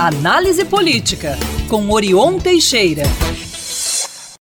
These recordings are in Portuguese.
Análise Política, com Orion Teixeira.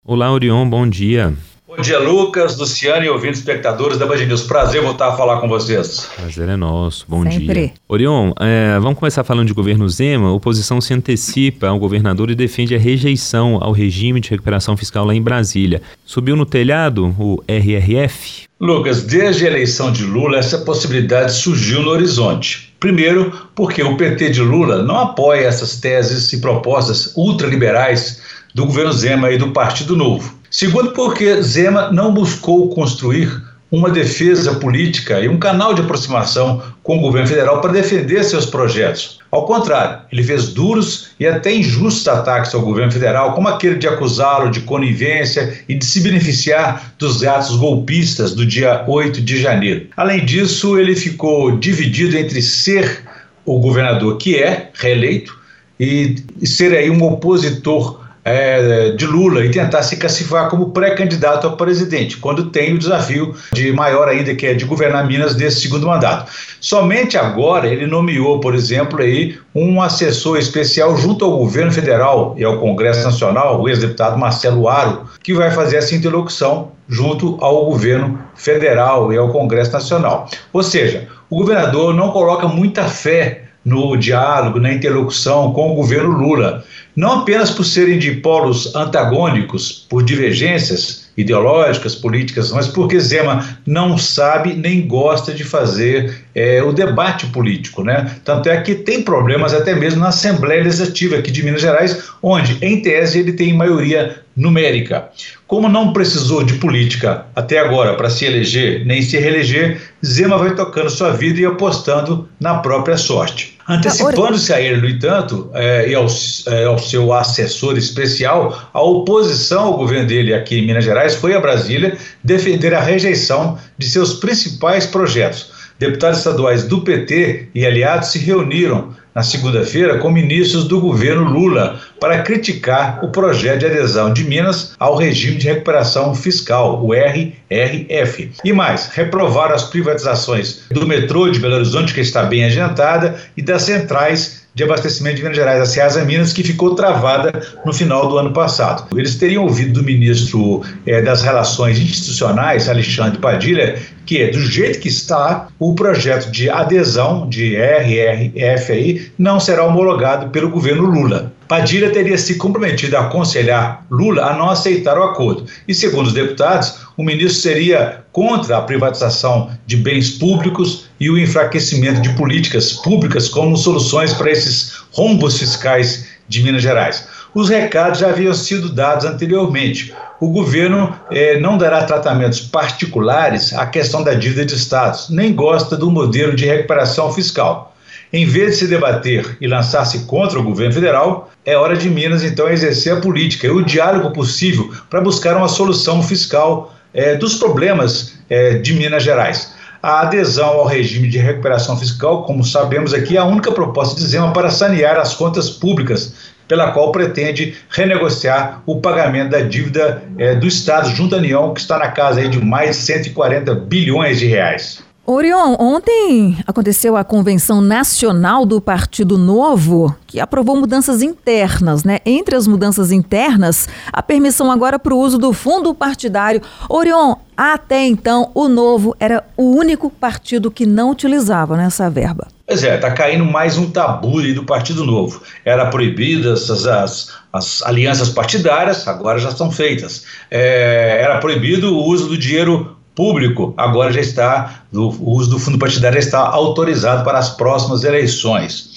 Olá, Orion, bom dia. Bom dia, Lucas, Luciano e ouvintes espectadores da Band News. Prazer voltar a falar com vocês. Prazer é nosso. Bom Sempre. dia. Orion, é, vamos começar falando de governo Zema. A oposição se antecipa ao governador e defende a rejeição ao regime de recuperação fiscal lá em Brasília. Subiu no telhado o RRF? Lucas, desde a eleição de Lula, essa possibilidade surgiu no horizonte. Primeiro, porque o PT de Lula não apoia essas teses e propostas ultraliberais do governo Zema e do Partido Novo. Segundo, porque Zema não buscou construir uma defesa política e um canal de aproximação com o governo federal para defender seus projetos. Ao contrário, ele fez duros e até injustos ataques ao governo federal, como aquele de acusá-lo de conivência e de se beneficiar dos atos golpistas do dia 8 de janeiro. Além disso, ele ficou dividido entre ser o governador que é reeleito e ser aí um opositor é, de Lula e tentar se classificar como pré-candidato a presidente, quando tem o desafio de maior ainda, que é de governar Minas nesse segundo mandato. Somente agora ele nomeou, por exemplo, aí, um assessor especial junto ao governo federal e ao Congresso Nacional, o ex-deputado Marcelo Aro, que vai fazer essa interlocução junto ao governo federal e ao Congresso Nacional. Ou seja, o governador não coloca muita fé no diálogo, na interlocução com o governo Lula, não apenas por serem de polos antagônicos, por divergências ideológicas, políticas, mas porque Zema não sabe nem gosta de fazer é, o debate político, né? Tanto é que tem problemas até mesmo na Assembleia Legislativa aqui de Minas Gerais, onde, em tese, ele tem maioria numérica. Como não precisou de política até agora para se eleger nem se reeleger, Zema vai tocando sua vida e apostando na própria sorte. Antecipando-se a ele, no entanto, é, e ao, é, ao, seu assessor especial, a oposição ao governo dele aqui em Minas Gerais foi a Brasília defender a rejeição de seus principais projetos. Deputados estaduais do PT e aliados se reuniram na segunda-feira com ministros do governo Lula para criticar o projeto de adesão de Minas ao regime de recuperação fiscal, o RRF. E mais, reprovaram as privatizações do metrô de Belo Horizonte, que está bem adiantada, e das centrais de abastecimento de Minas Gerais, a Ceasa Minas, que ficou travada no final do ano passado. Eles teriam ouvido do ministro eh, das Relações Institucionais, Alexandre Padilha, que é do jeito que está, o projeto de adesão de RRF aí não será homologado pelo governo Lula. Padilha teria se comprometido a aconselhar Lula a não aceitar o acordo. E, segundo os deputados, o ministro seria contra a privatização de bens públicos e o enfraquecimento de políticas públicas como soluções para esses rombos fiscais de Minas Gerais. Os recados já haviam sido dados anteriormente. O governo eh, não dará tratamentos particulares à questão da dívida de estados, nem gosta do modelo de recuperação fiscal. Em vez de se debater e lançar-se contra o governo federal, é hora de Minas então exercer a política e o diálogo possível para buscar uma solução fiscal eh, dos problemas eh, de Minas Gerais. A adesão ao regime de recuperação fiscal, como sabemos aqui, é a única proposta de Zema para sanear as contas públicas, pela qual pretende renegociar o pagamento da dívida eh, do Estado junto à União, que está na casa aí de mais de 140 bilhões de reais. Orion, ontem aconteceu a convenção nacional do Partido Novo, que aprovou mudanças internas, né? Entre as mudanças internas, a permissão agora para o uso do fundo partidário. Orion, até então, o Novo era o único partido que não utilizava nessa né, verba. Pois é, está caindo mais um tabu do Partido Novo. Era proibidas as, as, as, alianças partidárias, agora já estão feitas. É, era proibido o uso do dinheiro público, agora já está, o uso do fundo partidário já está autorizado para as próximas eleições.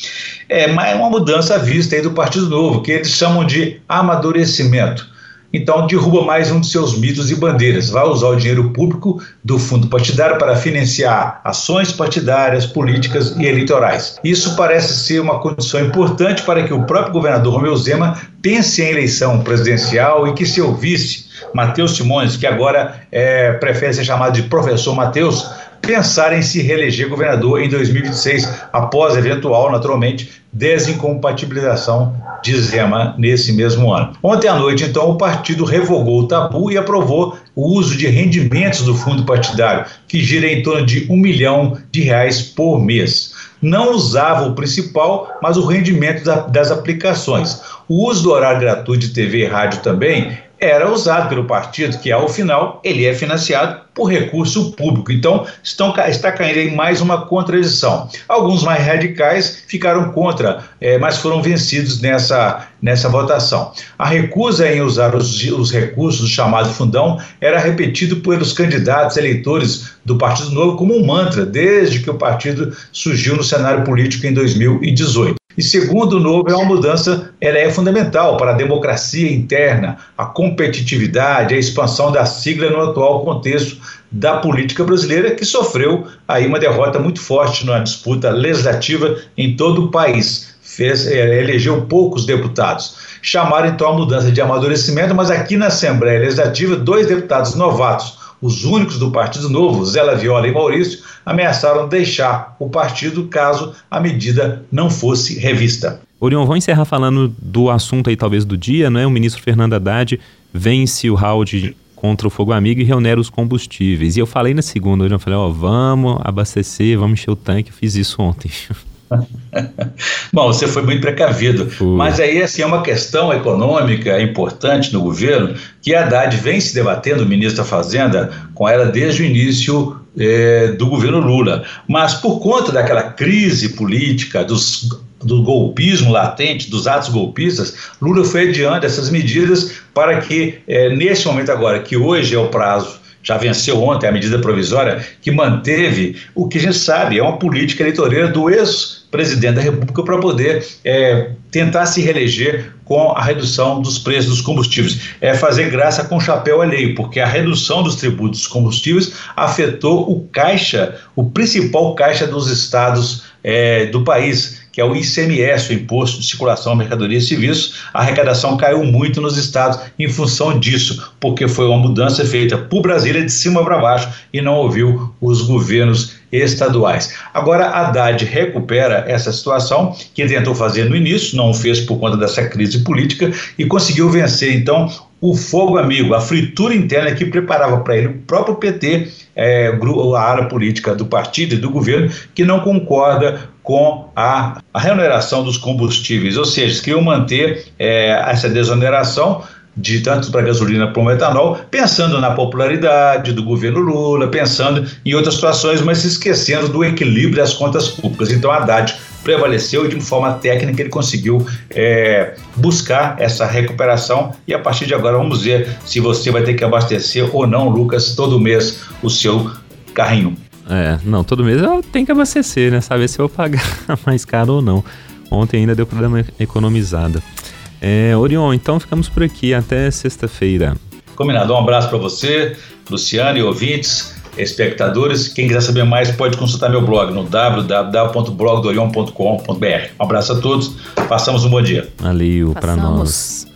É uma mudança vista aí do Partido Novo, que eles chamam de amadurecimento. Então, derruba mais um de seus mitos e bandeiras. Vai usar o dinheiro público do fundo partidário para financiar ações partidárias, políticas e eleitorais. Isso parece ser uma condição importante para que o próprio governador Romeu Zema pense em eleição presidencial e que seu vice, Matheus Simões, que agora é, prefere ser chamado de professor Matheus, pensar em se reeleger governador em 2026, após eventual, naturalmente, desincompatibilização de Zema nesse mesmo ano. Ontem à noite, então, o partido revogou o tabu e aprovou o uso de rendimentos do fundo partidário, que gira em torno de um milhão de reais por mês. não usava o principal, mas o rendimento da, das aplicações. O uso do horário gratuito de TV e rádio também era usado pelo partido, que ao final ele é financiado por recurso público. Então, estão, está caindo em mais uma contradição. Alguns mais radicais ficaram contra, é, mas foram vencidos nessa, nessa votação. A recusa em usar os, os recursos do chamado fundão era repetido pelos candidatos eleitores do Partido Novo como um mantra, desde que o partido surgiu no cenário político em 2018. E segundo o Novo, é uma mudança, ela é fundamental para a democracia interna, a competitividade, a expansão da sigla no atual contexto da política brasileira, que sofreu aí uma derrota muito forte na disputa legislativa em todo o país. Fez, é, elegeu poucos deputados. Chamaram então a mudança de amadurecimento, mas aqui na Assembleia Legislativa, dois deputados novatos os únicos do Partido Novo, Zé Viola e Maurício, ameaçaram deixar o partido caso a medida não fosse revista. Orion, vou encerrar falando do assunto aí talvez do dia, não é? O ministro Fernando Haddad vence o round contra o fogo amigo e reonera os combustíveis. E eu falei na segunda, eu falei, ó, oh, vamos abastecer, vamos encher o tanque, eu fiz isso ontem. Bom, você foi muito precavido, uh. mas aí assim, é uma questão econômica importante no governo que a Haddad vem se debatendo, o ministro da Fazenda, com ela desde o início é, do governo Lula. Mas por conta daquela crise política, dos, do golpismo latente, dos atos golpistas, Lula foi adiando essas medidas para que, é, nesse momento agora, que hoje é o prazo já venceu ontem a medida provisória que manteve o que a gente sabe, é uma política eleitoreira do ex-presidente da República para poder é, tentar se reeleger com a redução dos preços dos combustíveis. É fazer graça com chapéu alheio, porque a redução dos tributos dos combustíveis afetou o caixa, o principal caixa dos estados é, do país que é o ICMS, o Imposto de Circulação, Mercadorias e Serviços, a arrecadação caiu muito nos estados em função disso, porque foi uma mudança feita por Brasília de cima para baixo e não ouviu os governos estaduais. Agora, Haddad recupera essa situação que tentou fazer no início, não fez por conta dessa crise política e conseguiu vencer, então, o fogo amigo, a fritura interna que preparava para ele o próprio PT, é, a área política do partido e do governo, que não concorda com a, a dos combustíveis, ou seja, queriam manter é, essa desoneração de tanto para gasolina como etanol, pensando na popularidade do governo Lula, pensando em outras situações, mas esquecendo do equilíbrio das contas públicas. Então, Haddad prevaleceu e de forma técnica ele conseguiu é, buscar essa recuperação e a partir de agora vamos ver se você vai ter que abastecer ou não, Lucas, todo mês o seu carrinho. É, não, todo mês eu tenho que abastecer, né? Saber se eu vou pagar mais caro ou não. Ontem ainda deu para dar uma economizada. É, Orion, então ficamos por aqui. Até sexta-feira. Combinado. Um abraço para você, Luciano e ouvintes, espectadores. Quem quiser saber mais pode consultar meu blog no www.blogdorion.com.br. Um abraço a todos. Passamos um bom dia. Valeu para nós.